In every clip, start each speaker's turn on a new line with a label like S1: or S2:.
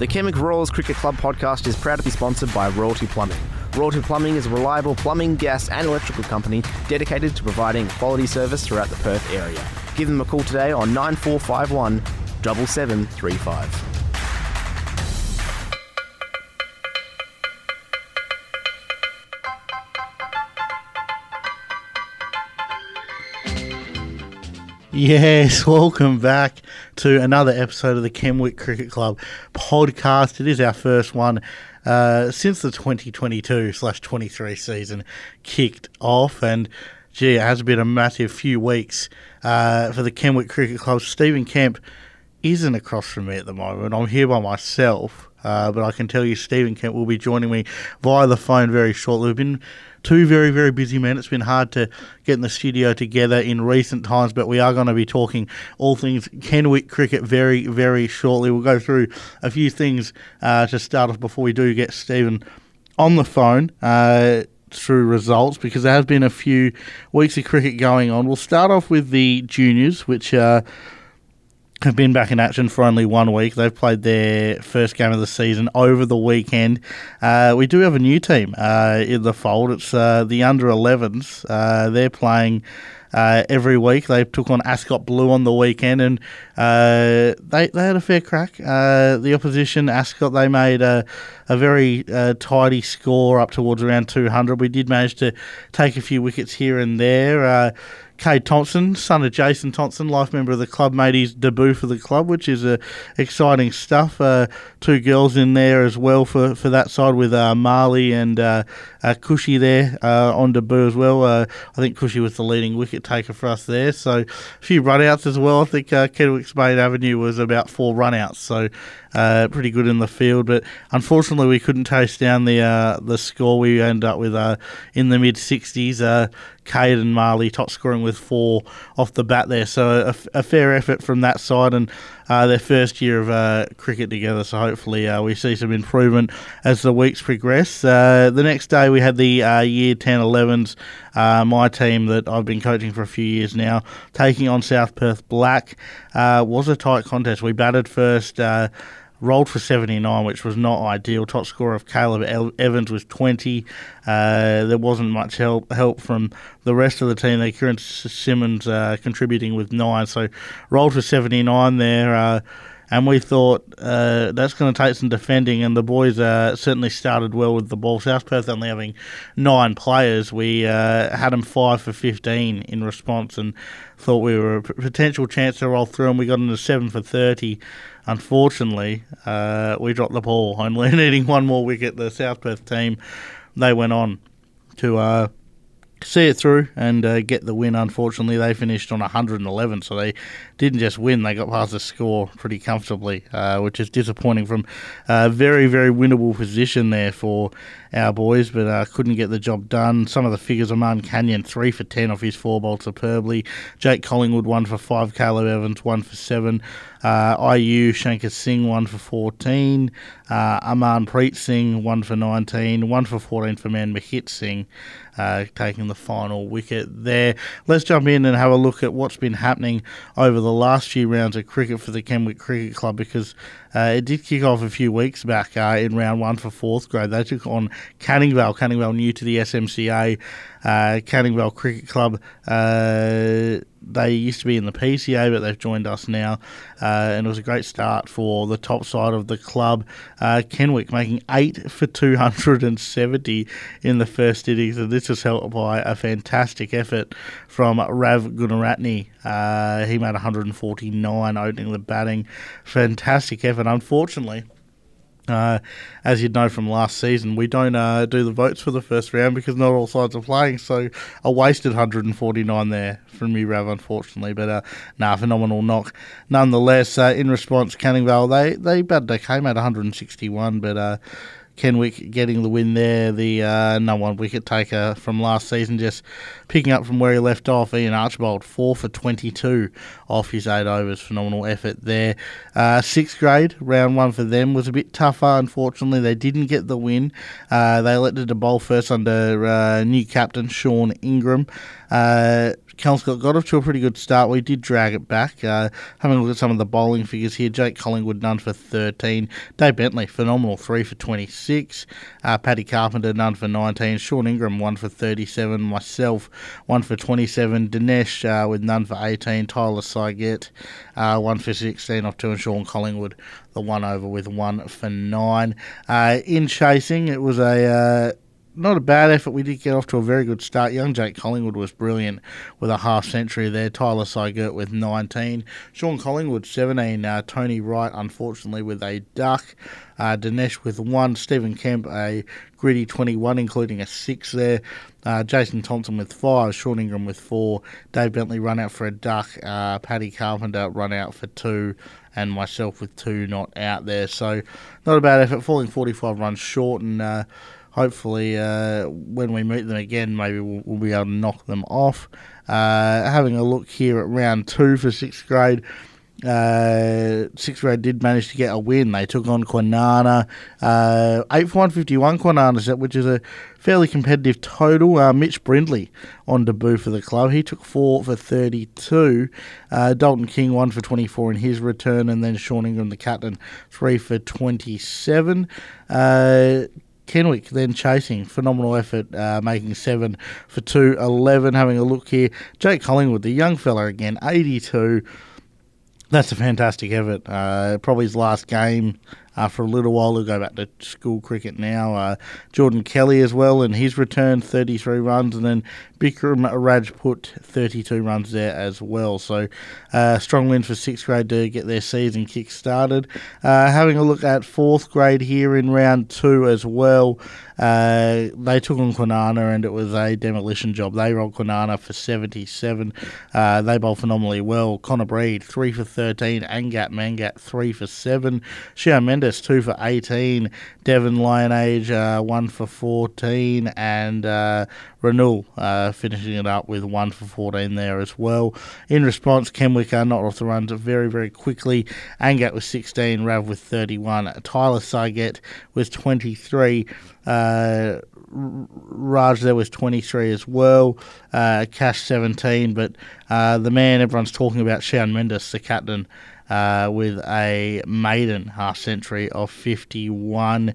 S1: The Kenwick Royals Cricket Club podcast is proud to be sponsored by Royalty Plumbing. Royalty Plumbing is a reliable plumbing, gas, and electrical company dedicated to providing quality service throughout the Perth area. Give them a call today on 9451 7735.
S2: Yes, welcome back to another episode of the Kenwick Cricket Club podcast. It is our first one uh, since the 2022 slash 23 season kicked off, and gee, it has been a massive few weeks uh, for the Kenwick Cricket Club. Stephen Kemp isn't across from me at the moment. I'm here by myself. Uh, but I can tell you, Stephen Kemp will be joining me via the phone very shortly. We've been two very, very busy men. It's been hard to get in the studio together in recent times, but we are going to be talking all things Kenwick cricket very, very shortly. We'll go through a few things uh, to start off before we do get Stephen on the phone. Uh, through results because there has been a few weeks of cricket going on. We'll start off with the juniors, which uh, have been back in action for only one week. They've played their first game of the season over the weekend. Uh, we do have a new team uh, in the fold. It's uh, the under 11s. Uh, they're playing. Uh, every week they took on Ascot Blue on the weekend, and uh, they they had a fair crack. the opposition Ascot they made a a very tidy score up towards around 200. We did manage to take a few wickets here and there. Cade Thompson, son of Jason Thompson, life member of the club, made his debut for the club, which is uh, exciting stuff. Uh, two girls in there as well for, for that side with uh, Marley and uh, Cushy there uh, on debut as well. Uh, I think Cushy was the leading wicket taker for us there. So a few runouts as well. I think uh, Kenwick's Main Avenue was about four runouts. So uh, pretty good in the field, but unfortunately we couldn't taste down the uh, the score. We ended up with uh, in the mid 60s. Uh, Cade and Marley top scoring with four off the bat there, so a, a fair effort from that side, and uh, their first year of uh, cricket together. So hopefully uh, we see some improvement as the weeks progress. Uh, the next day we had the uh, year 10 11s, uh, my team that I've been coaching for a few years now, taking on South Perth Black. was a tight contest. We batted first rolled for 79, which was not ideal. Top score of Caleb Evans was 20. Uh, there wasn't much help help from the rest of the team. They Kieran Simmons uh, contributing with nine, so rolled for 79 there. Uh, and we thought uh, that's going to take some defending, and the boys uh, certainly started well with the ball. South Perth only having nine players, we uh, had them five for 15 in response, and thought we were a potential chance to roll through, and we got into seven for 30. Unfortunately, uh, we dropped the ball, only needing one more wicket. The South Perth team, they went on to uh, see it through and uh, get the win. Unfortunately, they finished on 111, so they didn't just win; they got past the score pretty comfortably, uh, which is disappointing from a very, very winnable position there for our boys, but uh, couldn't get the job done. Some of the figures: Aman Canyon three for ten off his four bowled superbly. Jake Collingwood one for five. Caleb Evans one for seven. Uh, IU Shankar Singh one for 14. Uh, Aman Preet Singh one for 19. One for 14 for Man Mahit Singh, uh, taking the final wicket there. Let's jump in and have a look at what's been happening over the last few rounds of cricket for the Kenwick Cricket Club because uh, it did kick off a few weeks back uh, in round one for fourth grade. They took on Canning Vale. Canning Vale new to the SMCA. Uh, Canning Vale Cricket Club. They used to be in the PCA, but they've joined us now, uh, and it was a great start for the top side of the club. Uh, Kenwick making eight for 270 in the first innings, and this was helped by a fantastic effort from Rav Gunaratne. Uh, he made 149 opening the batting. Fantastic effort. Unfortunately, uh, as you'd know from last season, we don't uh, do the votes for the first round because not all sides are playing. So a wasted 149 there from you, Rav, unfortunately. But uh, nah, phenomenal knock. Nonetheless, uh, in response, Canning Vale, they, they, they came at 161, but uh, Kenwick getting the win there. The uh, number one wicket taker from last season, just picking up from where he left off. Ian Archibald, four for 22 off his eight overs. Phenomenal effort there. Uh, sixth grade, round one for them was a bit tougher, unfortunately. They didn't get the win. Uh, they elected to bowl first under uh, new captain Sean Ingram. Kelmscott got off to a pretty good start. We did drag it back. Uh, having a look at some of the bowling figures here, Jake Collingwood, none for 13. Dave Bentley, phenomenal, 3 for 26. Uh, Paddy Carpenter, none for 19. Sean Ingram, 1 for 37. Myself, 1 for 27. Dinesh uh, with none for 18. Tyler Saiget, uh, 1 for 16 off 2. And Sean Collingwood, the one over with 1 for 9. Uh, in chasing, it was a uh, not a bad effort. We did get off to a very good start. Young Jake Collingwood was brilliant with a half century there. Tyler Seiget with 19. Sean Collingwood, 17. Uh, Tony Wright, unfortunately, with a duck. Uh, Dinesh with one. Stephen Kemp, a gritty 21, including a six there. Uh, Jason Thompson with five. Sean Ingram with four. Dave Bentley run out for a duck. Uh, Paddy Carpenter run out for two. And myself with two not out there. So, not a bad effort. Falling 45 runs short and uh, hopefully uh, when we meet them again, maybe we'll, we'll, be able to knock them off. Uh, having a look here at round two for sixth grade. Uh, sixth grade did manage to get a win. They took on Kwinana, uh, eight for one fifty one Kwinana set, which is a fairly competitive total. Uh, Mitch Brindley on debut for the club. He took four for thirty two. Uh, Dalton King one for twenty four in his return, and then Sean Ingram the captain three for twenty seven. Kenwick then chasing. Phenomenal effort, uh, making seven for two, 11. Having a look here. Jake Collingwood, the young fella again, 82. That's a fantastic effort. Uh, probably his last game uh, for a little while. He'll go back to school cricket now. Uh, Jordan Kelly as well, and his return 33 runs, and then Bikram Rajput 32 runs there as well. So uh, strong win for sixth grade to get their season kick started. Uh, having a look at fourth grade here in round two as well. Uh, they took on Kwinana and it was a demolition job. They rolled Kwinana for 77. Uh, they bowled phenomenally well. Connor Breed, 3 for 13. Angad Mangat, 3 for 7. Shaun Mendes, 2 for 18. Devon Lionage, uh, 1 for 14. And uh, Renewal uh, finishing it up with 1 for 14 there as well. In response, Kenwick are not off the runs very, very quickly. Angad with 16. Rav with 31. Tyler Saiget with 23. Uh, Raj there was 23 as well. Uh, Cash 17, but uh, the man everyone's talking about, Shaun Mendes, the captain, uh, with a maiden half century of 51.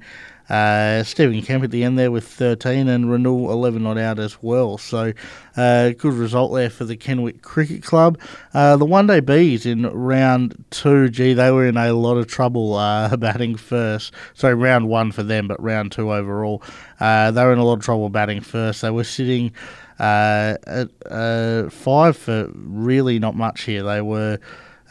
S2: Uh, Stephen Kemp at the end there with 13 and Renewal 11 not out as well. So, uh, good result there for the Kenwick Cricket Club. Uh, the one day bees in round two, gee, they were in a lot of trouble uh, batting first. So, round one for them, but round two overall. Uh, they were in a lot of trouble batting first. They were sitting uh, at five for really not much here. They were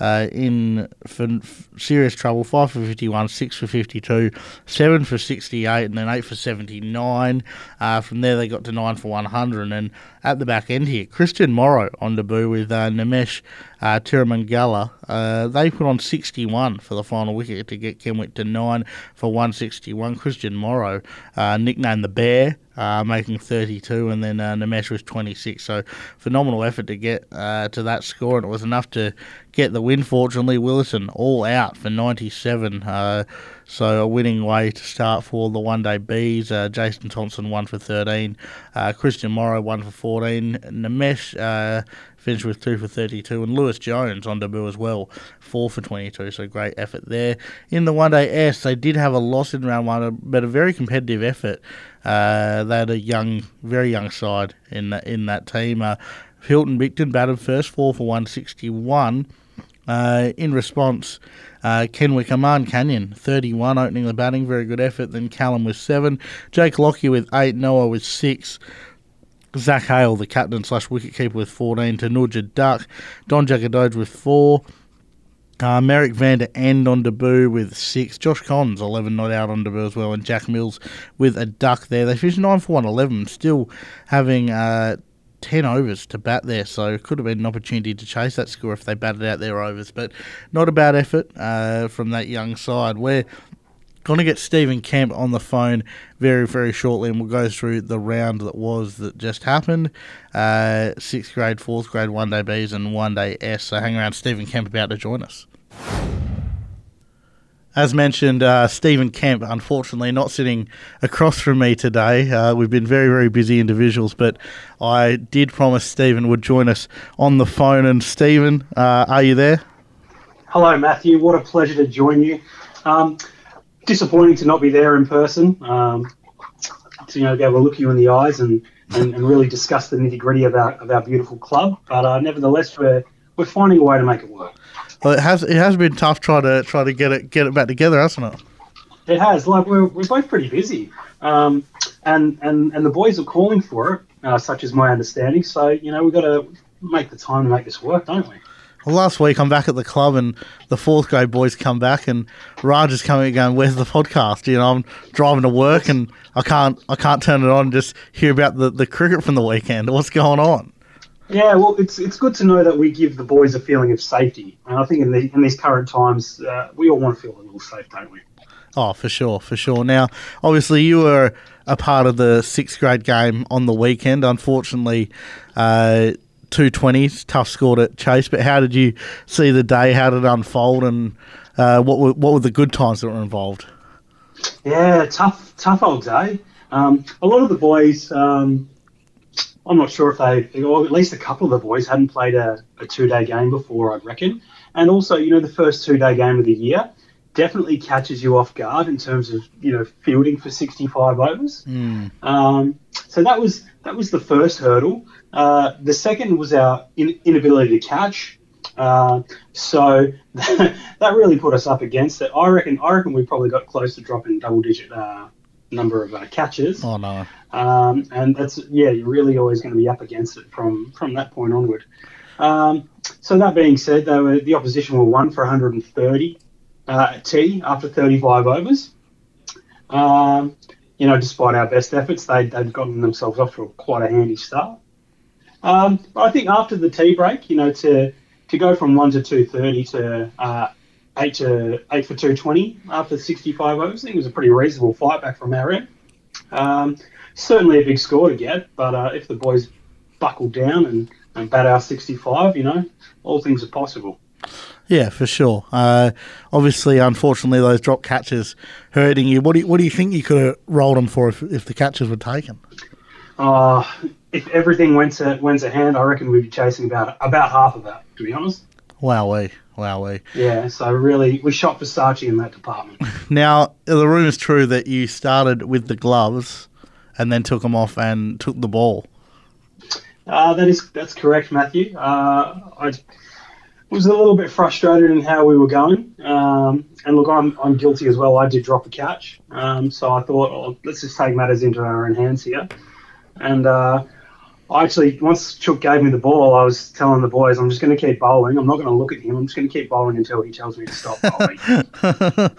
S2: uh, in for serious trouble. Five for fifty-one, six for fifty-two, seven for sixty-eight, and then eight for seventy-nine. Uh, from there, they got to nine for one hundred, and at the back end here, Christian Morrow on debut with uh, Nimesh uh, Tiramangala. Uh, they put on 61 for the final wicket to get Kenwick to 9 for 161. Christian Morrow, uh, nicknamed the Bear, uh, making 32, and then uh, Nimesh was 26. So phenomenal effort to get uh, to that score, and it was enough to get the win. Fortunately, Willetton all out for 97. Uh, so a winning way to start for the one day Bees. Uh, Jason Thompson one for 13, uh, Christian Morrow one for 14, Nimesh uh, finished with two for 32, and Lewis Jones on debut as well, four for 22. So great effort there. In the one day S, they did have a loss in round one, but a very competitive effort. Uh, they had a young, very young side in that, in that team. Uh, Hilton Bicton batted first, four for 161. Uh, in response, uh, Kenwick Aman Canyon, 31, opening the batting. Very good effort. Then Callum with 7. Jake Lockyer with 8. Noah with 6. Zach Hale, the captain slash wicketkeeper, with 14. Tanuja Duck. Don Jackadoge with 4. Uh, Merrick van der End on debut with six. Josh Collins, 11 not out on debut as well. And Jack Mills with a duck there. They finished 9 for 1 11. Still having uh, 10 overs to bat there, so it could have been an opportunity to chase that score if they batted out their overs. But not a bad effort uh, from that young side. We're going to get Stephen Kemp on the phone very, very shortly, and we'll go through the round that was that just happened. Uh, sixth grade, fourth grade, one day Bs, and one day S. So hang around, Stephen Kemp about to join us. As mentioned, uh, Stephen Kemp, unfortunately, not sitting across from me today. Uh, we've been very, very busy individuals, but I did promise Stephen would join us on the phone. And Stephen, uh, are you there?
S3: Hello, Matthew. What a pleasure to join you. Um, disappointing to not be there in person. Um, to you know, be able to look you in the eyes and, and, and really discuss the nitty gritty of our, of our beautiful club. But uh, nevertheless, we're we're finding a way to make it work.
S2: Well, it has it has been tough trying to try to get it get it back together, hasn't it?
S3: It has. Like we're, we're both pretty busy, um, and and and the boys are calling for it, uh, such as my understanding. So you know we've got to make the time to make this work, don't we?
S2: Well, last week I'm back at the club and the fourth grade boys come back and Raj is coming and going, "Where's the podcast?" You know, I'm driving to work and I can't I can't turn it on and just hear about the, the cricket from the weekend. What's going on?
S3: Yeah, well, it's it's good to know that we give the boys a feeling of safety, and I think in the in these current times, uh, we all want to feel a little safe, don't we?
S2: Oh, for sure, for sure. Now, obviously, you were a part of the sixth grade game on the weekend. Unfortunately, uh, two twenties, tough score to chase. But how did you see the day? How did it unfold? And uh, what were what were the good times that were involved?
S3: Yeah, tough, tough old day. Um, a lot of the boys, um, I'm not sure if they, or at least a couple of the boys hadn't played a, a two day game before, I'd reckon. And also, you know, the first two day game of the year definitely catches you off guard in terms of, you know, fielding for 65 overs.
S2: Mm.
S3: Um, so that was that was the first hurdle. Uh, the second was our in, inability to catch. Uh, so that really put us up against it. I reckon. I reckon we probably got close to dropping double digit uh, number of uh, catches.
S2: Oh no!
S3: Um, and that's yeah, you're really always going to be up against it from from that point onward. Um, so that being said, they were, the opposition were one for 130 uh, T after 35 overs. Um, you know, despite our best efforts, they, they'd gotten themselves off to quite a handy start. Um, I think after the tea break, you know, to to go from one to 230 to uh, eight to eight for 220 after 65 overs, I think it was a pretty reasonable fight back from our end. Um, certainly a big score to get, but uh, if the boys buckle down and, and bat our 65, you know, all things are possible.
S2: Yeah, for sure. Uh, obviously, unfortunately, those drop catches hurting you. What do you, what do you think you could have rolled them for if, if the catches were taken?
S3: Uh, if everything went to went to hand, I reckon we'd be chasing about about half of that. To be honest.
S2: Wowee, wowee.
S3: Yeah, so really, we shot for Versace in that department.
S2: Now, the rumour's true that you started with the gloves and then took them off and took the ball.
S3: Uh, that is that's correct, Matthew. Uh, I was a little bit frustrated in how we were going, um, and look, I'm, I'm guilty as well. I did drop a catch, um, so I thought, oh, let's just take matters into our own hands here. And uh, I actually, once Chuck gave me the ball, I was telling the boys, I'm just going to keep bowling. I'm not going to look at him. I'm just going to keep bowling until he tells me to stop bowling.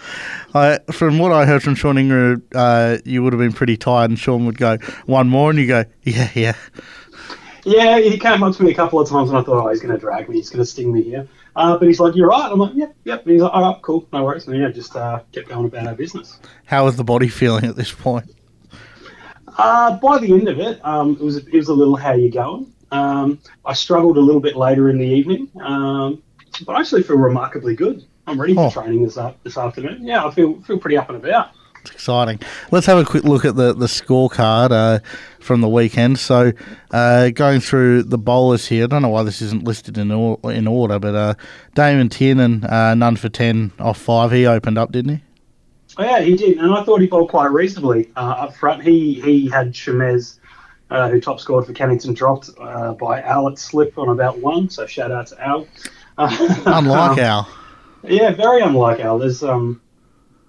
S2: I, from what I heard from Sean Ingram, uh, you would have been pretty tired, and Sean would go, one more, and you go, yeah, yeah.
S3: Yeah, he came up to me a couple of times, and I thought, oh, he's going to drag me. He's going to sting me here. Uh, but he's like, you're right. I'm like, yep, yep. And he's like, all right, cool, no worries. And yeah, just uh, kept going about our business.
S2: How was the body feeling at this point?
S3: Uh, by the end of it, um, it was it was a little how you going. Um, I struggled a little bit later in the evening, um, but I actually feel remarkably good. I'm ready for
S2: Oh.
S3: training this up this afternoon. Yeah, I feel feel pretty up and about.
S2: It's exciting. Let's have a quick look at the, the scorecard uh, from the weekend. So, uh, going through the bowlers here, I don't know why this isn't listed in or, in order, but uh, Damon Tiernan, uh, none for 10 off 5. He opened up, didn't he?
S3: Oh, yeah, he did, and I thought he bowled quite reasonably uh, up front. He he had Shamez, uh, who top scored for Cannington, dropped uh, by Al at slip on about one. So shout out to Al. Uh,
S2: Unlike
S3: um,
S2: Al.
S3: Yeah, very unlike Al. There's um,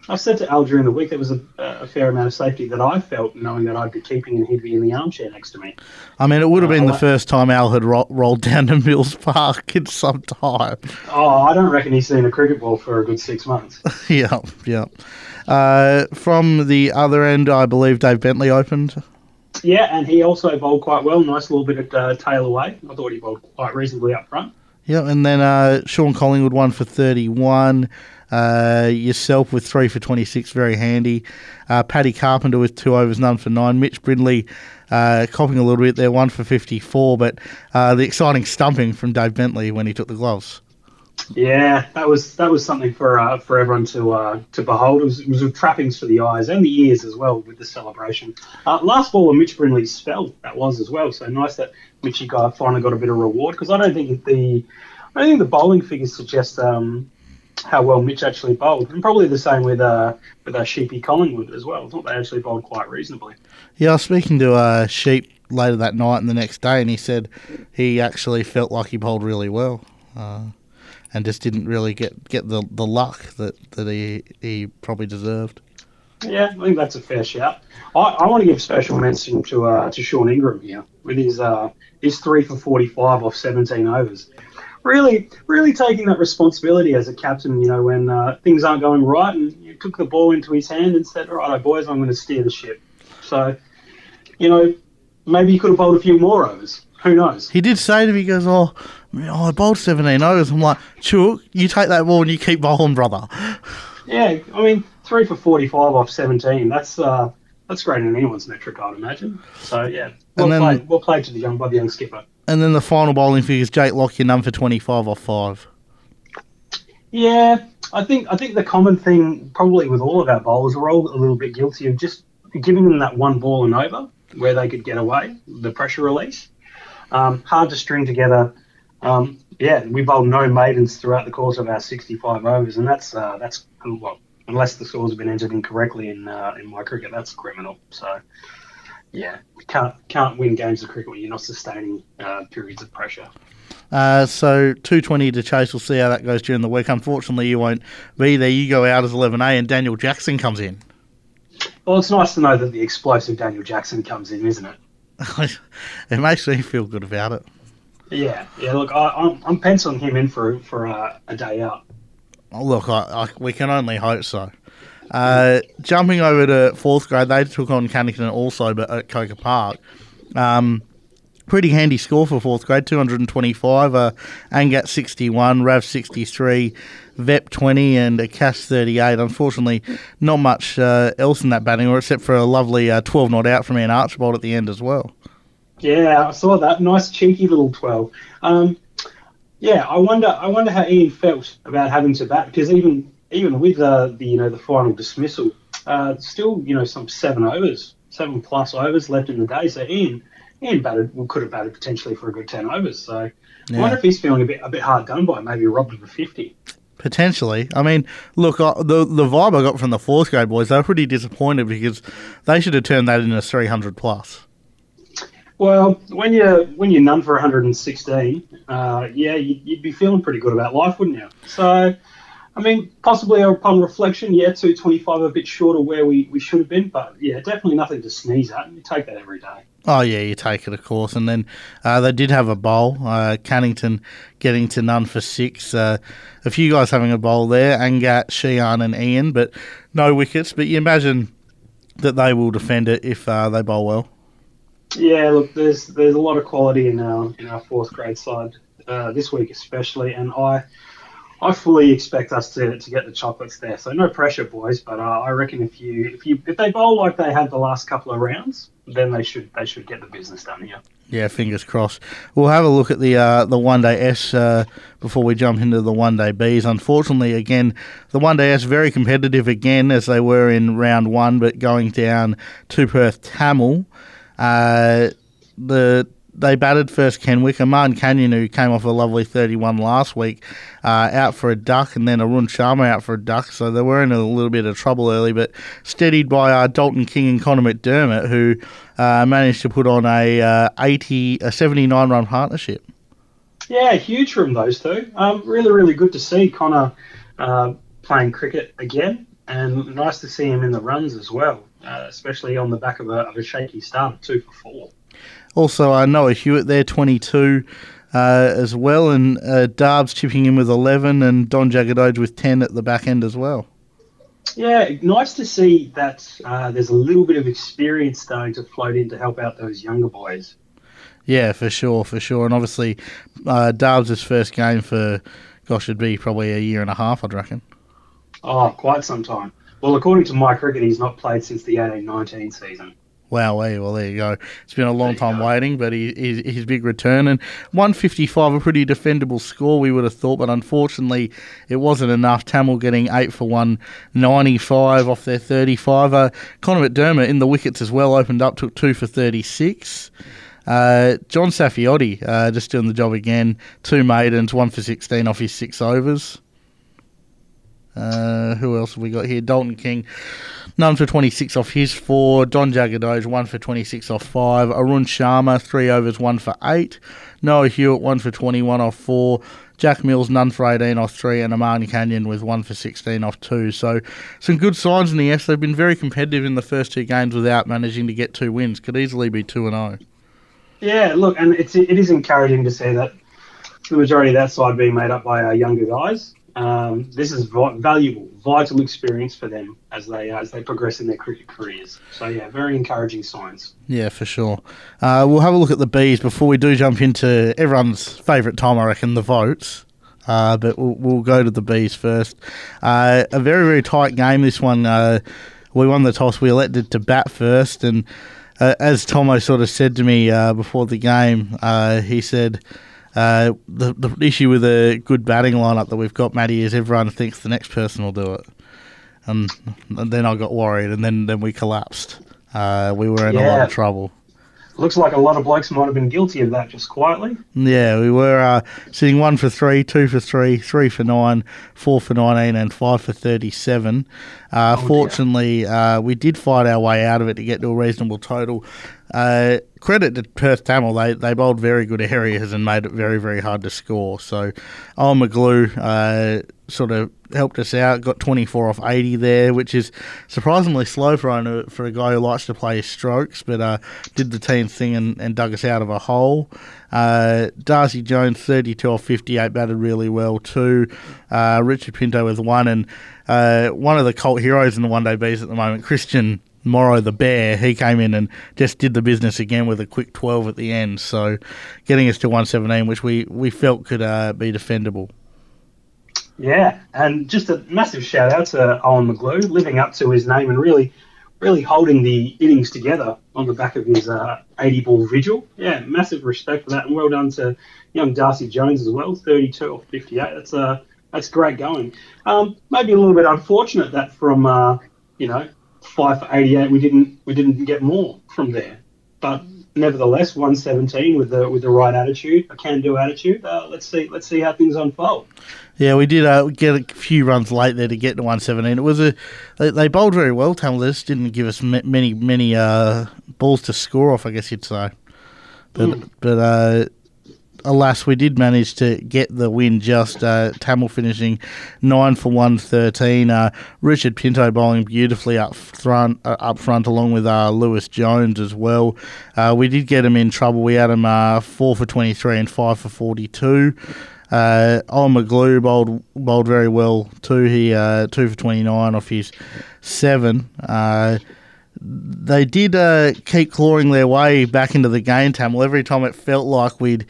S3: I said to Al during the week there was a, a fair amount of safety that I felt knowing that I'd be keeping and he'd be in the armchair next to me.
S2: I mean, it would have been
S3: Uh,
S2: the
S3: I-
S2: first time Al had ro- rolled down to Mills Park in some time.
S3: Oh, I don't reckon he's seen a cricket ball for a good six months.
S2: yeah, yeah. Uh, from the other end, I believe Dave Bentley opened.
S3: yeah, and he also bowled quite well. Nice little bit of uh, tail away. I thought he bowled quite reasonably up front.
S2: Yeah, and then uh, Sean Collingwood won for 31. Uh, yourself with three for 26, very handy. Uh, Paddy Carpenter with two overs, none for nine. Mitch Brindley uh, copping a little bit there, one for 54. But uh, the exciting stumping from Dave Bentley when he took the gloves.
S3: Yeah, that was that was something for uh, for everyone to to behold. It was, it was trappings for the eyes and the ears as well with the celebration. Last ball of Mitch Brindley's spell that was as well. So nice that Mitchy got finally got a bit of reward because I don't think the I don't think the bowling figures suggest um, how well Mitch actually bowled, and probably the same with uh, with uh, Sheepy Collingwood as well. I thought they actually bowled quite reasonably.
S2: Yeah, I was speaking to uh, Sheep later that night and the next day, and he said he actually felt like he bowled really well, uh, and just didn't really get, get the, the luck that, that he he probably deserved.
S3: Yeah, I think that's a fair shout. I, I want to give special mention to uh, to Shaun Ingram here with his uh, his three for forty five off seventeen overs. Really, really taking that responsibility as a captain. You know, when uh, things aren't going right, and you took the ball into his hand and said, "All right, boys, I'm going to steer the ship." So, you know, maybe he could have bowled a few more overs. Who knows?
S2: He did say to me, he goes, oh, oh, I bowled 17 overs. I'm like, Chook, you take that ball and you keep bowling, brother.
S3: Yeah, I mean, three for 45 off 17. That's uh, that's great in anyone's metric, I'd imagine. So, yeah, well,
S2: then-
S3: played, well played to the young, by the young skipper.
S2: And then the final bowling figures, Jake Lockyer, none for 25 off 5.
S3: Yeah, I think I think the common thing probably with all of our bowlers, we're all a little bit guilty of just giving them that one ball and over where they could get away, the pressure release. Um, hard to string together. Um, yeah, we bowled no maidens throughout the course of our 65 overs, and that's uh, that's well, unless the scores have been entered incorrectly in uh, in my cricket, that's criminal. So yeah, can't can't win games of cricket when you're not sustaining uh, periods of pressure.
S2: Uh, so 220 to chase. We'll see how that goes during the week. Unfortunately, you won't be there. You go out as 11A, and Daniel Jackson comes in.
S3: Well, it's nice to know that the explosive Daniel Jackson comes in, isn't it?
S2: it makes me feel good about it.
S3: Yeah, yeah. Look, I, I'm, I'm penciling him in for for uh, a day out.
S2: Oh, look, I, I, we can only hope so. Uh, jumping over to fourth grade, they took on Cannington also, but at Coker Park. Um, pretty handy score for fourth grade 225, uh, Angad 61, Rav 63, Vep 20, and a Cash 38. Unfortunately, not much uh, else in that batting order except for a lovely uh, 12 not out from Ian Archibald at the end as well.
S3: Yeah, I saw that. Nice cheeky little twelve. Um, yeah, I wonder. I wonder how Ian felt about having to bat because even even with uh, the you know the final dismissal, uh, still you know some seven overs, seven plus overs left in the day. So Ian Ian batted well, could have batted potentially for a good ten overs. So I wonder if he's feeling a bit a bit hard done by, maybe robbed of a fifty.
S2: Potentially. I mean, look, uh, the the vibe I got from the fourth grade boys, they were pretty disappointed because they should have turned that into 300 plus.
S3: Well, when you when you're none for 116, uh, yeah, you'd, you'd be feeling pretty good about life, wouldn't you? So, I mean, possibly upon reflection, yeah, 225 a bit short of where we, we should have been, but yeah, definitely nothing to sneeze at. You take that every day.
S2: Oh yeah, you take it, of course. And then uh, they did have a bowl. Uh, Cannington getting to none for six. Uh, a few guys having a bowl there. Angad, Sheehan, and Ian, but no wickets. But you imagine that they will defend it if uh, they bowl well.
S3: Yeah, look, there's there's a lot of quality in our in our fourth grade side uh, this week especially, and I I fully expect us to, to get the chocolates there. So no pressure, boys. But uh, I reckon if you if you if they bowl like they had the last couple of rounds, then they should they should get the business done here.
S2: Yeah, fingers crossed. We'll have a look at the uh, the one day S uh, before we jump into the one day Bs. Unfortunately, again, the one day S very competitive again as they were in round one, but going down to Perth Tamil. Uh, the they batted first Kenwick, Martin Canyon, who came off a lovely 31 last week, uh, out for a duck, and then Arun Sharma out for a duck. So they were in a little bit of trouble early, but steadied by uh, Dalton King and Connor McDermott, who uh, managed to put on a uh, 80, a 79 run partnership.
S3: Yeah, huge from those two. Um, really, really good to see Connor uh, playing cricket again, and nice to see him in the runs as well, uh, especially on the back of a, of a shaky start, two for four.
S2: Also, uh, Noah Hewitt there, 22 uh, as well, and uh, Darbs chipping in with 11, and Don Jagadoge with 10 at the back end as well.
S3: Yeah, nice to see that uh, there's a little bit of experience starting to float in to help out those younger boys.
S2: Yeah, for sure, for sure. And obviously, uh, Darbs' first game for, gosh, it'd be probably a year and a half, I'd reckon.
S3: Oh, quite some time. Well, according to my cricket, he's not played since the 18-19 season.
S2: Wow, well, there you go. It's been a long time waiting, but he, he, his big return. And 155, a pretty defendable score, we would have thought, but unfortunately, it wasn't enough. Tamil getting 8 for 195 off their 35. Uh, Connor McDermott in the wickets as well, opened up, took 2 for 36. Uh, John Safiotti uh, just doing the job again. Two maidens, one for 16 off his six overs. Uh, who else have we got here? Dalton King, none for 26 off his four. Don Jagadoge, one for 26 off five. Arun Sharma, three overs, one for eight. Noah Hewitt, one for 21 off four. Jack Mills, none for 18 off three. And Amani Canyon with one for 16 off two. So some good signs in the S. They've been very competitive in the first two games without managing to get two wins. Could easily be 2 and 0.
S3: Yeah, look, and it's it is encouraging to see that the majority of that side being made up by our younger guys um, this is valuable, vital experience for them as they as they progress in their cricket careers. So yeah, very encouraging signs.
S2: Yeah, for sure. Uh, we'll have a look at the bees before we do jump into everyone's favourite time, I reckon, the votes. Uh, but we'll, we'll, go to the bees first. Uh, a very very tight game. This one, uh, we won the toss. We elected to bat first, and uh, as Tomo sort of said to me uh, before the game, he said. Uh, the the issue with a good batting lineup that we've got, Matty, is everyone thinks the next person will do it, and, and then I got worried, and then, then we collapsed. Uh, we were in yeah. a lot of trouble.
S3: Looks like a lot of blokes might have been guilty of that just quietly.
S2: Yeah, we were uh, sitting one for three, two for three, three for nine, four for 19, and five for 37. Uh, oh, fortunately, uh, we did fight our way out of it to get to a reasonable total. Credit to Perth Tamil, they, they bowled very good areas and made it very, very hard to score. So, Owen McGlue uh, sort of helped us out, got 24 off 80 there, which is surprisingly slow for a, for a guy who likes to play strokes, but uh, did the team thing and, and dug us out of a hole. Uh, Darcy Jones, 32 off 58, batted really well too. Uh, Richard Pinto with one, and uh, one of the cult heroes in the one day bees at the moment, Christian Morrow the Bear, he came in and just did the business again with a quick 12 at the end. So getting us to 117, which we, we felt could uh, be defendable.
S3: Yeah, and just a massive shout out to Owen McGlue, living up to his name and really, really holding the innings together on the back of his uh, 80 ball vigil. Yeah, massive respect for that, and well done to young Darcy Jones as well, 32 or 58. That's uh, that's great going. Um, maybe a little bit unfortunate that from uh, you know five for 88, we didn't we didn't get more from there. But nevertheless, 117 with the with the right attitude, a can-do attitude. Uh, let's see let's see how things unfold.
S2: Yeah, we did uh, get a few runs late there to get to 117. It was a they, they bowled very well. Tamils didn't give us many many uh, balls to score off. I guess you'd say, but mm. but uh, alas, we did manage to get the win just. Uh, Tamil finishing 9 for 113. Uh, Richard Pinto bowling beautifully up front, uh, up front along with uh, Lewis Jones as well. Uh, we did get him in trouble. We had him uh, 4 for 23 and 5 for 42. Uh, Owen McGlue bowled, bowled very well too. He uh, 2 for 29 off his 7. Uh, they did uh, keep clawing their way back into the game, Tamil. Every time it felt like we'd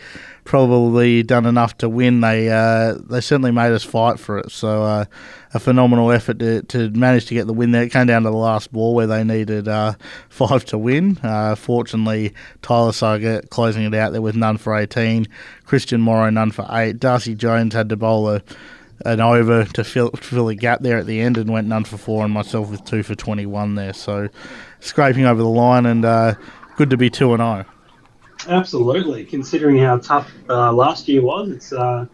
S2: probably done enough to win. They uh, they certainly made us fight for it. So uh, a phenomenal effort to, to manage to get the win there. It came down to the last ball where they needed uh, five to win. Uh, fortunately, Tyler Saga closing it out there with none for 18. Christian Morrow none for eight. Darcy Jones had to bowl a an over to fill, to fill a gap there at the end and went none for four and myself with two for 21 there. So scraping over the line and uh, good to be 2 and 0.
S3: Absolutely. Considering how tough uh, last year was, it's uh,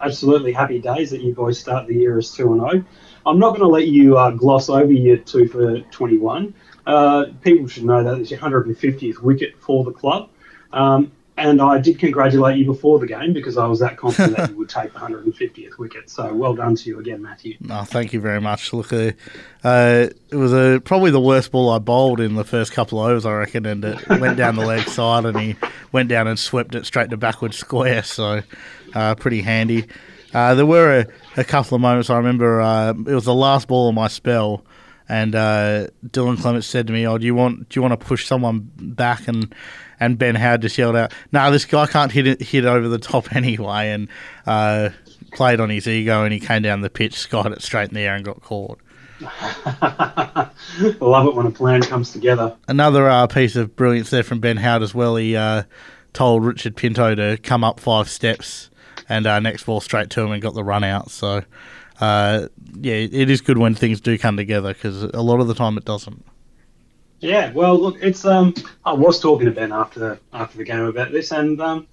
S3: absolutely happy days that you boys start the year as 2 0. I'm not going to let you uh, gloss over your 2 for 21. Uh, people should know that it's your 150th wicket for the club. Um, and I did congratulate you before the game because I was that confident that you would take the 150th wicket. So well done to you again, Matthew.
S2: No, thank you very much. Look, uh, uh, it was a, probably the worst ball I bowled in the first couple of overs, I reckon, and it went down the leg side and he went down and swept it straight to backward square. So uh, pretty handy. Uh, there were a, a, couple of moments I remember. Uh, it was the last ball of my spell and uh, Dylan Clements said to me, "Oh, do you want do you want to push someone back?" And and Ben Howard just yelled out, "No, nah, this guy can't hit it hit over the top anyway." And uh, played on his ego, and he came down the pitch, skied it straight in the air, and got caught.
S3: I love it when a plan comes together.
S2: Another uh, piece of brilliance there from Ben Howard as well. He uh, told Richard Pinto to come up five steps and uh, next ball straight to him and got the run out. So, uh, yeah, it is good when things do come together because a lot of the time it doesn't.
S3: Yeah, well, look, it's um, I was talking to Ben after the after the game about this, and um,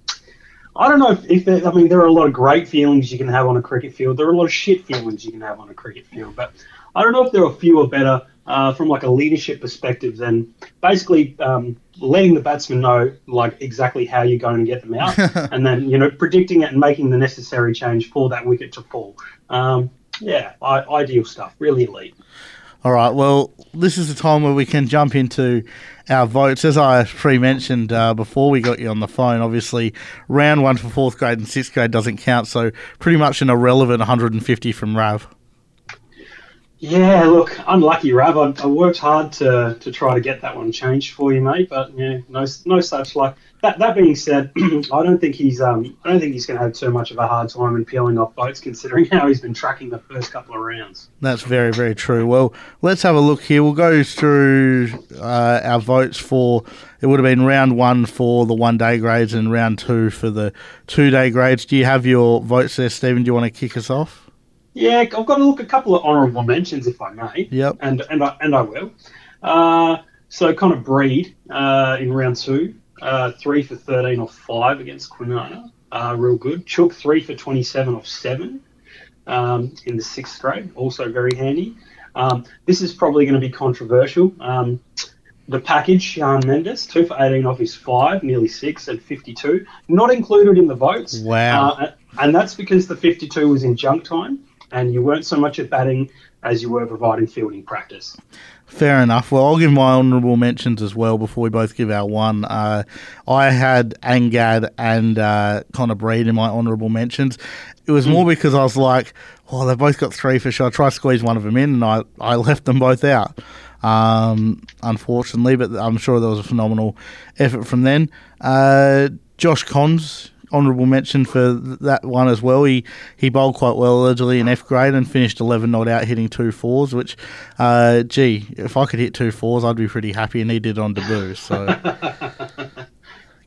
S3: I don't know if, if there, I mean there are a lot of great feelings you can have on a cricket field. There are a lot of shit feelings you can have on a cricket field, but I don't know if there are fewer better uh, from like a leadership perspective than basically um, letting the batsman know like exactly how you're going to get them out, and then you know predicting it and making the necessary change for that wicket to fall. Um, yeah, I, ideal stuff. Really elite.
S2: All right. Well, this is the time where we can jump into our votes. As I pre-mentioned uh, before we got you on the phone, obviously round one for fourth grade and sixth grade doesn't count, so pretty much an irrelevant 150 from Rav.
S3: Yeah, look, unlucky, Rav. I, I, worked hard to, to try to get that one changed for you, mate. But yeah, no no such luck. That, that being said, I don't think he's um I don't think he's going to have too much of a hard time in peeling off votes, considering how he's been tracking the first couple of rounds.
S2: That's very very true. Well, let's have a look here. We'll go through uh, our votes for. It would have been round one for the one day grades and round two for the two day grades. Do you have your votes there, Stephen? Do you want to kick us off?
S3: Yeah, I've got to look a couple of honourable mentions, if I may.
S2: Yep.
S3: And and I, and I will. Uh, so Connor Breed uh, in round two, uh, three for thirteen off five against Kwinana, uh, real good. Chook three for twenty-seven off seven um, in the sixth grade, also very handy. Um, this is probably going to be controversial. Um, the package, Sean Mendes, two for 18 off his five, nearly six at 52, not included in the votes.
S2: Wow.
S3: Uh, and that's because the 52 was in junk time and you weren't so much at batting as you were providing fielding practice.
S2: Fair enough. Well, I'll give my honourable mentions as well before we both give our one. Uh, I had Angad and uh, Connor Breed in my honourable mentions. It was more hmm. because I was like, oh, they've both got three for sure. I tried to squeeze one of them in, and I, I left them both out, um, unfortunately. But I'm sure there was a phenomenal effort from then. Uh, Josh Cons honourable mention for that one as well. He he bowled quite well originally in F grade and finished 11 not out, hitting two fours. Which, uh, gee, if I could hit two fours, I'd be pretty happy. And he did on debut, so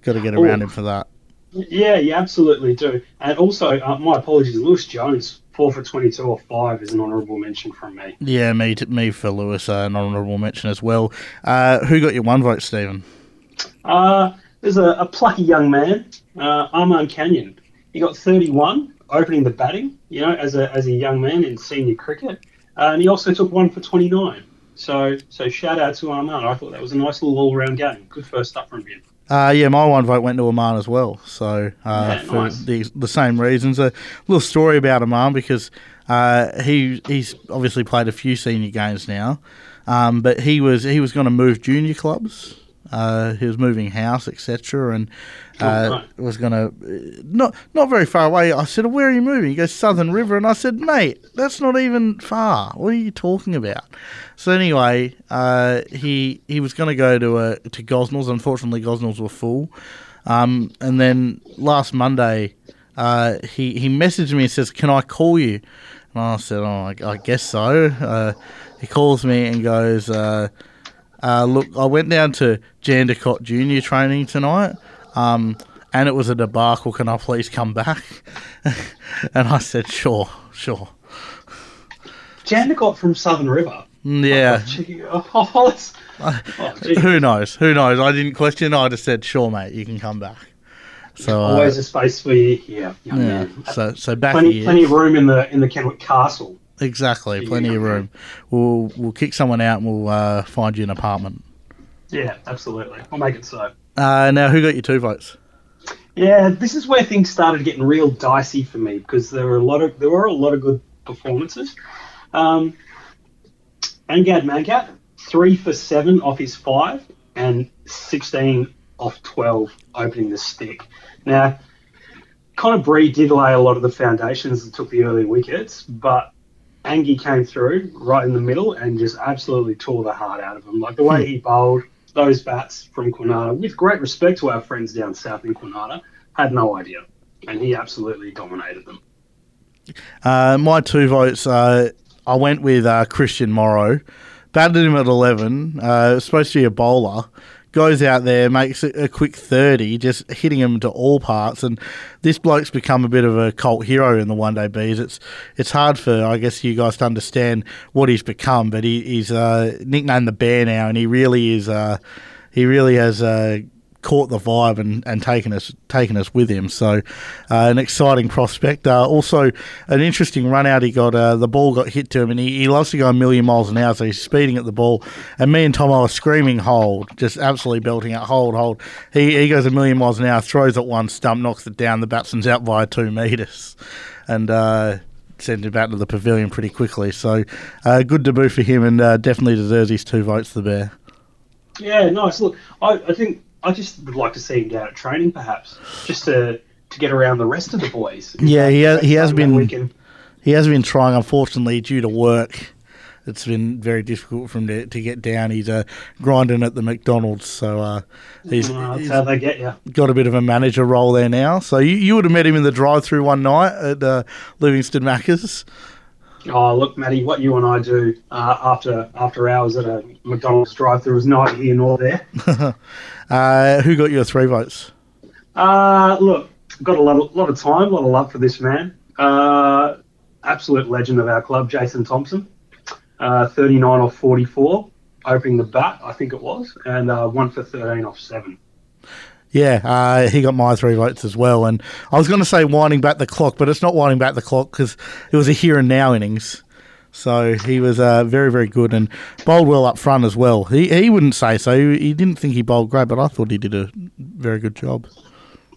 S2: got to get around Ooh. him for that.
S3: Yeah, you absolutely do. And also, uh, my apologies, Lewis Jones, four for 22 or five is an honourable mention from me.
S2: Yeah, me, me for Lewis, uh, an honourable mention as well. Uh, who got your one vote, Stephen?
S3: Uh, there's a, a plucky young man, uh, Armand Canyon. He got 31 opening the batting, you know, as a, as a young man in senior cricket. Uh, and he also took one for 29. So so shout out to Armand. I thought that was a nice little all round game. Good first up from him.
S2: Uh, yeah, my one vote went to Aman as well. So uh, yeah, for nice. the the same reasons. A little story about Aman because uh, he he's obviously played a few senior games now, um, but he was he was going to move junior clubs uh, he was moving house, etc., and uh, oh, was going to not not very far away. I said, "Where are you moving?" He goes, "Southern River," and I said, "Mate, that's not even far. What are you talking about?" So anyway, uh, he he was going to go to a to Gosnells. Unfortunately, Gosnells were full. Um, and then last Monday, uh, he he messaged me and says, "Can I call you?" And I said, "Oh, I, I guess so." Uh, he calls me and goes uh, uh, look, I went down to Jandakot Junior training tonight, um, and it was a debacle. Can I please come back? and I said, sure, sure.
S3: Jandakot from Southern River.
S2: Mm, yeah.
S3: Oh, oh, oh,
S2: who knows? Who knows? I didn't question. I just said, sure, mate, you can come back.
S3: So always uh, a space for you here, yeah.
S2: So so back
S3: plenty, plenty of room in the in the Kenwick Castle.
S2: Exactly, plenty of room. We'll we'll kick someone out and we'll uh, find you an apartment.
S3: Yeah, absolutely. I'll make it so.
S2: Uh, now, who got your two votes?
S3: Yeah, this is where things started getting real dicey for me because there were a lot of there were a lot of good performances. Um, Angad Mangat, three for seven off his five, and sixteen off twelve opening the stick. Now, Connor Bree did lay a lot of the foundations and took the early wickets, but Angie came through right in the middle and just absolutely tore the heart out of him. Like the way he bowled those bats from Kwinana, with great respect to our friends down south in Kwinana, had no idea. And he absolutely dominated them.
S2: Uh, my two votes, uh, I went with uh, Christian Morrow. Batted him at 11. Uh, supposed to be a bowler. Goes out there, makes a, quick 30, just hitting him to all parts. And this bloke's become a bit of a cult hero in the one day bees. It's it's hard for, I guess, you guys to understand what he's become, but he, he's uh, nicknamed the Bear now, and he really is. Uh, he really has uh, caught the vibe and, and taken us taken us with him. So, uh, an exciting prospect. Uh, also, an interesting run out he got. Uh, the ball got hit to him, and he, he loves to go a million miles an hour, so he's speeding at the ball. And me and Tom are screaming, hold, just absolutely belting it, hold, hold. He, he goes a million miles an hour, throws at one stump, knocks it down. The batsman's out by two metres. And, uh, sent him back to the pavilion pretty quickly. So, uh, good debut for him, and uh, definitely deserves his two votes. The bear.
S3: Yeah, nice. Look, I, I think I just would like to see him down at training, perhaps, just to to get around the rest of the boys.
S2: Yeah, he has, he has been he has been trying. Unfortunately, due to work, it's been very difficult for him to, to get down. He's uh, grinding at the McDonald's, so uh, he's,
S3: that's
S2: he's
S3: how they get you.
S2: got a bit of a manager role there now. So you, you would have met him in the drive-through one night at uh, Livingston Macca's.
S3: Oh, look, Matty, what you and I do uh, after after hours at a McDonald's drive-through is neither here nor there.
S2: Uh, who got your three votes?
S3: Uh, look, got a lot of, lot of time, a lot of love for this man. Uh, absolute legend of our club, Jason Thompson. Uh, 39 off 44, opening the bat, I think it was, and uh, one for 13 off seven.
S2: Yeah, uh, he got my three votes as well. And I was going to say winding back the clock, but it's not winding back the clock because it was a here and now innings. So he was uh, very, very good and bowled well up front as well. He he wouldn't say so. He, he didn't think he bowled great, but I thought he did a very good job.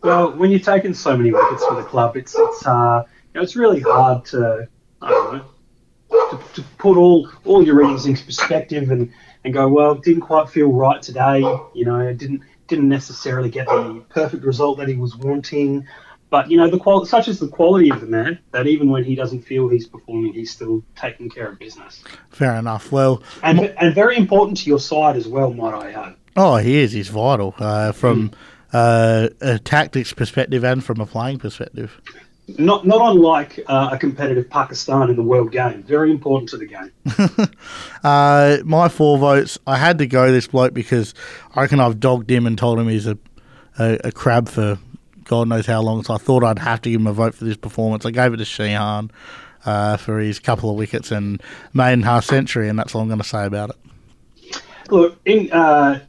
S3: Well, when you're taking so many wickets for the club, it's it's uh, you know, it's really hard to I don't know to, to put all all your innings into perspective and, and go well. Didn't quite feel right today. You know, didn't didn't necessarily get the perfect result that he was wanting. But you know, the qual- such is the quality of the man that even when he doesn't feel he's performing, he's still taking care of business.
S2: Fair enough. Well,
S3: And and very important to your side as well, might I add.
S2: oh, he is. He's vital uh, from uh, a tactics perspective and from a playing perspective.
S3: Not not unlike uh, a competitive Pakistan in the world game. Very important to the game.
S2: Uh, my four votes. I had to go this bloke because I reckon I've dogged him and told him he's a, a, a crab for God knows how long. So I thought I'd have to give him a vote for this performance. I gave it to Sheehan uh, for his couple of wickets and maiden half century, and that's all I'm going to say about it.
S3: Look, in, uh,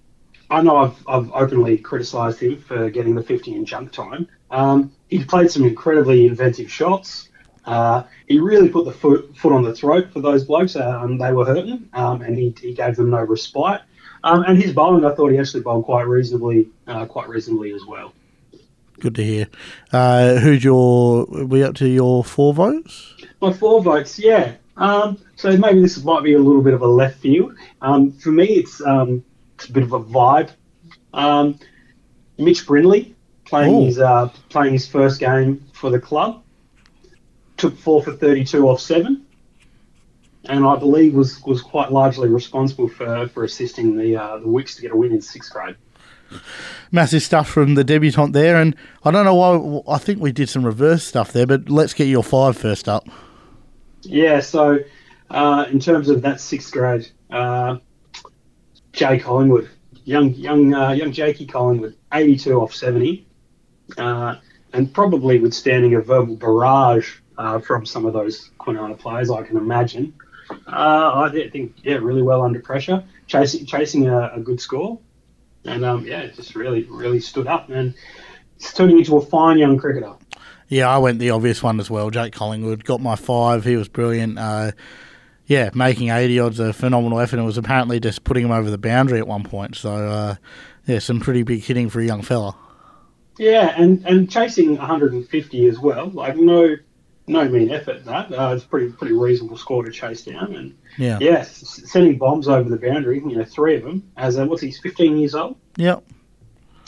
S3: I know I've, I've openly criticised him for getting the 50 in junk time. Um, he played some incredibly inventive shots. Uh, he really put the foot, foot on the throat for those blokes. Um, they were hurting, um, and he, he gave them no respite. Um, and his bowling, I thought he actually bowled quite reasonably, uh, quite reasonably as well.
S2: Good to hear. Uh, who's your? Are we up to your four votes?
S3: My four votes, yeah. Um, so maybe this might be a little bit of a left field. Um, for me, it's, um, it's a bit of a vibe. Um, Mitch Brindley playing
S2: Ooh.
S3: his uh, playing his first game for the club took four for thirty-two off seven, and I believe was was quite largely responsible for, for assisting the uh, the Wicks to get a win in sixth grade.
S2: Massive stuff from the debutant there, and I don't know why. I think we did some reverse stuff there, but let's get your five first up.
S3: Yeah, so uh, in terms of that sixth grade, uh, Jay Collingwood, young young uh, young Jakey Collingwood, 82 off 70, uh, and probably withstanding a verbal barrage uh, from some of those Kwinana players, I can imagine. Uh, I think, yeah, really well under pressure, chasing chasing a, a good score, and um, yeah, just really really stood up, and it's turning into a fine young cricketer.
S2: Yeah, I went the obvious one as well. Jake Collingwood got my five. He was brilliant. Uh, yeah, making 80 odds a phenomenal effort. It was apparently just putting him over the boundary at one point. So, uh, yeah, some pretty big hitting for a young fella.
S3: Yeah, and, and chasing 150 as well. Like no no mean effort that. Uh, it's a pretty pretty reasonable score to chase down. And
S2: Yeah.
S3: yeah, s- sending bombs over the boundary. You know, three of them. As a, what's he? 15 years old.
S2: Yep.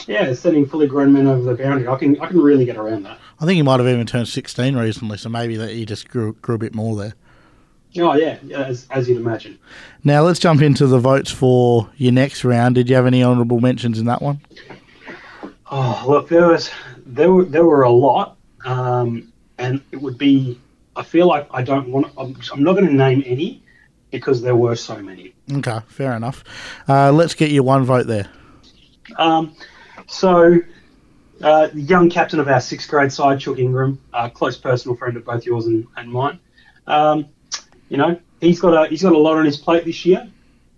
S3: Yeah, sending fully grown men over the boundary. I can I can really get around that.
S2: I think he might have even turned 16 recently, so maybe that he just grew, grew a bit more there.
S3: Oh yeah, yeah, as as you'd imagine.
S2: Now, let's jump into the votes for your next round. Did you have any honourable mentions in that one?
S3: Oh look, there was there were there were a lot, um, and it would be I feel like I don't want. I'm, I'm not going to name any because there were so many.
S2: Okay, fair enough. Uh, let's get you one vote there.
S3: Um, so, uh, the young captain of our sixth grade side, Chuck Ingram, a close personal friend of both yours and, and mine. Um, you know, he's got a he's got a lot on his plate this year,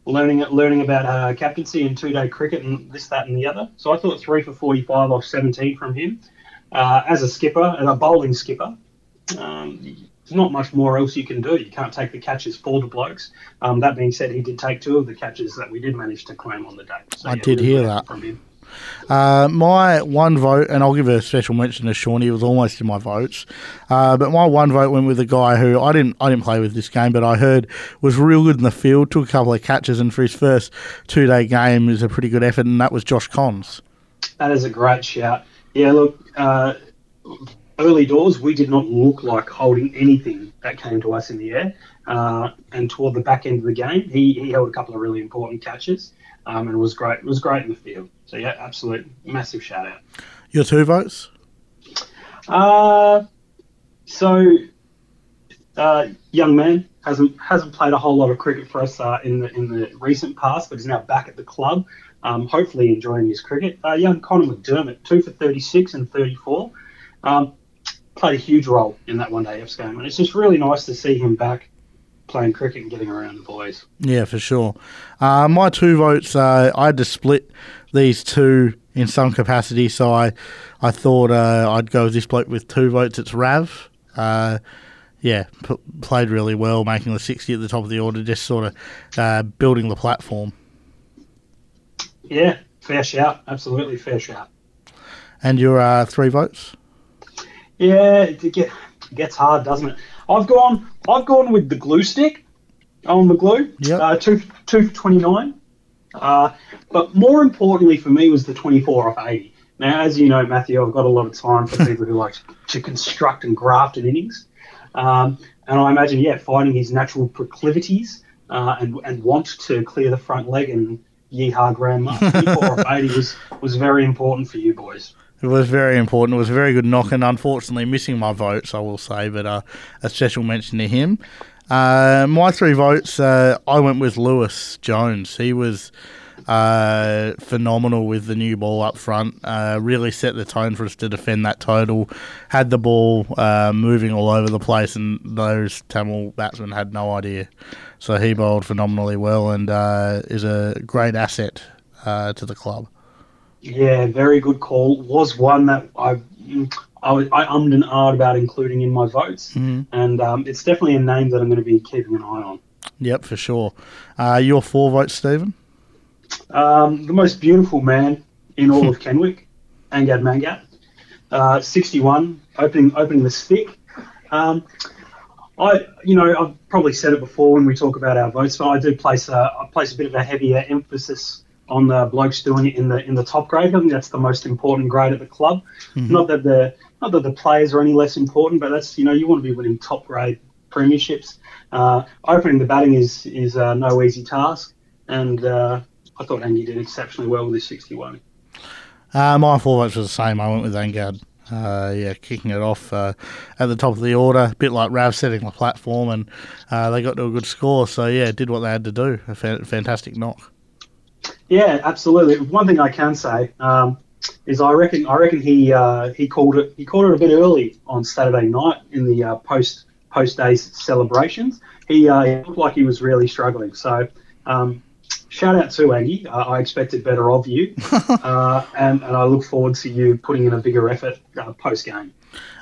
S3: learning learning about uh, captaincy and two day cricket and this, that, and the other. So I thought three for forty five off seventeen from him. Uh, as a skipper, and a bowling skipper, um, there's not much more else you can do. You can't take the catches for the blokes. Um, that being said, he did take two of the catches that we did manage to claim on the day. So,
S2: I
S3: yeah,
S2: did hear that.
S3: from him.
S2: Uh, my one vote, and I'll give a special mention to Shaun. He was almost in my votes, uh, but my one vote went with a guy who I didn't I didn't play with this game, but I heard was real good in the field, took a couple of catches, and for his first two day game is a pretty good effort, and that was Josh Cons.
S3: That is a great shout. Yeah, look, uh, early doors, we did not look like holding anything that came to us in the air. Uh, and toward the back end of the game, he, he held a couple of really important catches um, and was great. Was great in the field. So yeah, absolute massive shout out.
S2: Your two votes?
S3: Uh, so uh, young man hasn't hasn't played a whole lot of cricket for us uh, in the in the recent past, but is now back at the club. Um, hopefully enjoying his cricket. Uh, young Connor McDermott, two for 36 and 34, um, played a huge role in that one day F's game, and it's just really nice to see him back playing cricket and getting around the boys.
S2: Yeah, for sure. Uh, my two votes, uh, I had to split these two in some capacity, so I, I thought uh, I'd go with this bloke with two votes. It's Rav. Uh, yeah, p- played really well, making the 60 at the top of the order, just sort of uh, building the platform.
S3: Yeah, fair shout, absolutely fair shout.
S2: And your uh, three votes?
S3: Yeah, it get, it gets hard, doesn't it? I've gone I've gone with the glue stick on the glue.
S2: Yep.
S3: Uh, two two for twenty nine. Uh, but more importantly for me was the twenty four off eighty. Now, as you know, Matthew, I've got a lot of time for people who like to construct and graft an innings. Um, and I imagine, yeah, finding his natural proclivities uh, and, and want to clear the front leg and yeehaw grandma. 24 off 80 was, was very important for you boys.
S2: It was very important. It was a very good knock, and unfortunately missing my votes, I will say, but uh, a special mention to him. Uh, my three votes, uh, I went with Lewis Jones. He was uh, phenomenal with the new ball up front. Uh, really set the tone for us to defend that total. Had the ball uh, moving all over the place, and those Tamil batsmen had no idea. So he bowled phenomenally well and uh, is a great asset to the club.
S3: Yeah, very good call. Was one that I I, I ummed and ahed about including in my votes, and um, it's definitely a name that I'm going to be keeping an eye on.
S2: Yep, for sure. Uh, your four votes, Stephen?
S3: Um, the most beautiful man in all of Kenwick, Angad Mangat, uh, 61, opening opening the stick. Um, I, you know, I've probably said it before when we talk about our votes, but I do place a, I place a bit of a heavier emphasis on the blokes doing it in the in the top grade. I think that's the most important grade at the club. Not that the not that the players are any less important, but that's you know you want to be winning top grade premierships. Uh, opening the batting is is uh, no easy task, and uh, I thought Angie did exceptionally well with his 61.
S2: Uh, my four votes was the same. I went with Angad. Uh, yeah, kicking it off uh, at the top of the order, a bit like Rav setting the platform, and uh, they got to a good score. So yeah, did what they had to do. A fa- fantastic knock.
S3: Yeah, absolutely. One thing I can say um, is I reckon I reckon he uh, he called it he called it a bit early on Saturday night in the uh, post post days celebrations. He, uh, he looked like he was really struggling. So um, shout out to Angie. Uh, I expected better of you, uh, and and I look forward to you putting in a bigger effort uh, post game.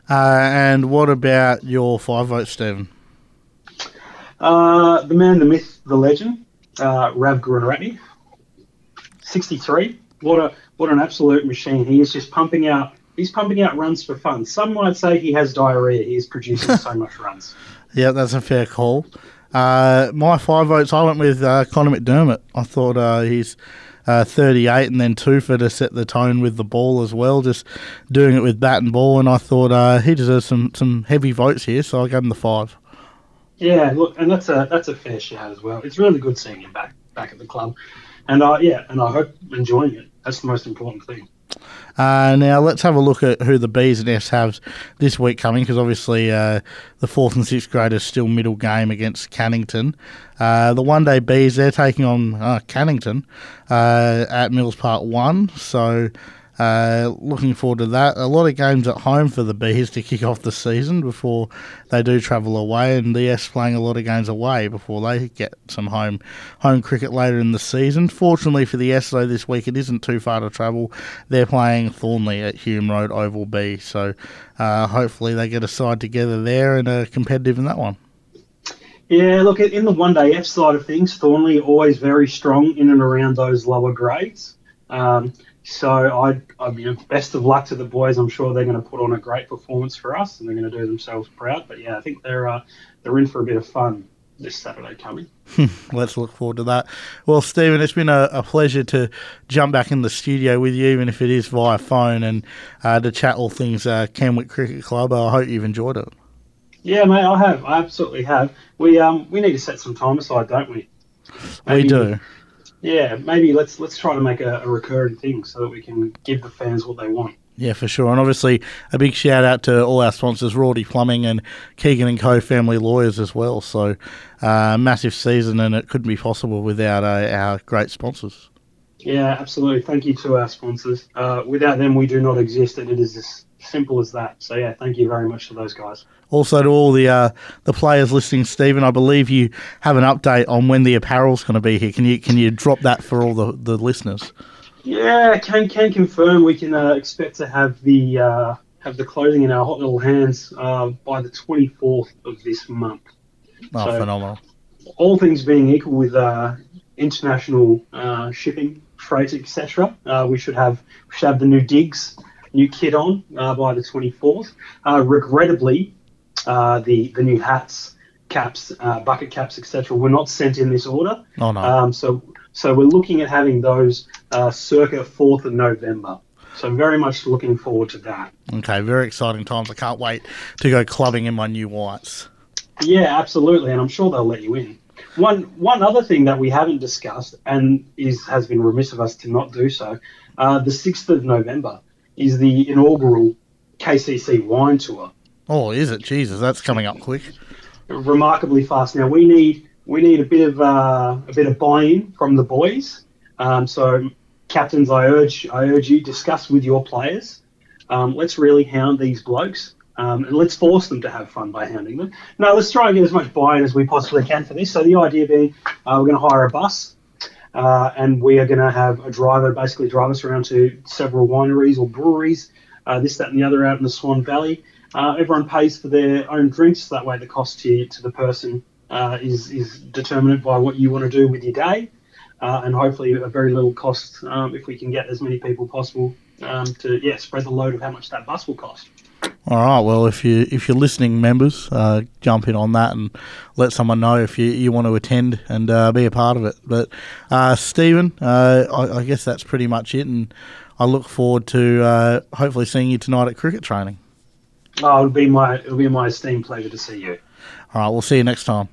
S2: Uh, and what about your five votes, Stephen?
S3: Uh, the man, the myth, the legend, uh, Rav Gurunaratne, 63. What a what an absolute machine. He is just pumping out. He's pumping out runs for fun. Some might say he has diarrhea. He is producing so much runs.
S2: Yeah, that's a fair call. Uh, my five votes, I went with uh, Connor McDermott. I thought uh, he's uh, 38 and then two for to set the tone with the ball as well, just doing it with bat and ball. And I thought uh, he deserves some, some heavy votes here, so I gave him the five.
S3: Yeah, look, and that's a that's a fair shout as well. It's really good seeing him back back at the club, and I yeah, and I hope enjoying it. That's the most important thing.
S2: Uh, now let's have a look at who the Bs and Fs have this week coming, because obviously uh, the fourth and sixth graders still middle game against Cannington. Uh, the one day Bs they're taking on uh, Cannington uh, at Mills Park One, so. Uh, looking forward to that. A lot of games at home for the Bees to kick off the season before they do travel away, and the S playing a lot of games away before they get some home home cricket later in the season. Fortunately for the S, though, this week it isn't too far to travel. They're playing Thornlie at Hume Road Oval B, so uh, hopefully they get a side together there and are competitive in that one.
S3: Yeah, look, in the one day F side of things, Thornlie always very strong in and around those lower grades. Um, so I, I know, best of luck to the boys. I'm sure they're going to put on a great performance for us, and they're going to do themselves proud. But yeah, I think they're uh, they're in for a bit of fun this Saturday coming.
S2: Let's look forward to that. Well, Stephen, it's been a, a, pleasure to jump back in the studio with you, even if it is via phone, and uh, to chat all things uh, Kenwick Cricket Club. I hope you've enjoyed it.
S3: Yeah, mate, I have. I absolutely have. We um we need to set some time aside, don't we?
S2: Maybe, we do
S3: yeah, maybe let's let's try to make a, a recurring thing so that we can give the fans what they want.
S2: Yeah, for sure. And obviously, a big shout out to all our sponsors, Rawdy Plumbing and Keegan and Co. Family Lawyers as well. So, uh, massive season, and it couldn't be possible without uh, our great sponsors.
S3: Yeah, absolutely. Thank you to our sponsors. Uh, without them, we do not exist, and it is simple as that. So, yeah, thank you very much to those guys.
S2: Also, to all the uh, the players listening, Stephen, I believe you have an update on when the apparel's going to be here. Can you can you drop that for all the, the listeners?
S3: Yeah, can can confirm we can uh, expect to have the uh, have the clothing in our hot little hands uh, by the 24th of this month.
S2: Oh, so, phenomenal!
S3: All things being equal, with uh, international uh, shipping, freight, etc., we should have we should have the new digs new kit on uh, by the 24th. Uh, regrettably, uh, the the new hats, caps, uh, bucket caps, etc. were not sent in this order.
S2: Oh no.
S3: Um, so so we're looking at having those uh, circa 4th of November. So very much looking forward to that.
S2: Okay, very exciting times. I can't wait to go clubbing in my new whites.
S3: Yeah, absolutely, and I'm sure they'll let you in. One one other thing that we haven't discussed and is has been remiss of us to not do so, uh, the 6th of November is the inaugural KCC wine tour.
S2: Oh, is it? Jesus, that's coming up quick.
S3: Remarkably fast. Now we need we need a bit of uh, a bit of buy-in from the boys. Um, so, captains, I urge I urge you discuss with your players. Um, let's really hound these blokes. Um, and let's force them to have fun by hounding them. No, let's try and get as much buy-in as we possibly can for this. So the idea being, uh, we're going to hire a bus, uh, and we are going to have a driver basically drive us around to several wineries or breweries, uh, this, that, and the other out in the Swan Valley. Uh, everyone pays for their own drinks. That way, the cost to, to the person uh, is is determined by what you want to do with your day, uh, and hopefully a very little cost um, if we can get as many people possible um, to yeah spread the load of how much that bus will cost.
S2: All right. Well, if you if you're listening, members, uh, jump in on that and let someone know if you, you want to attend and uh, be a part of it. But uh, Stephen, uh, I, I, guess that's pretty much it, and I look forward to uh, hopefully seeing you tonight at cricket training.
S3: Oh, it'll be my it'll be my esteemed pleasure to see you.
S2: All right, we'll see you next time.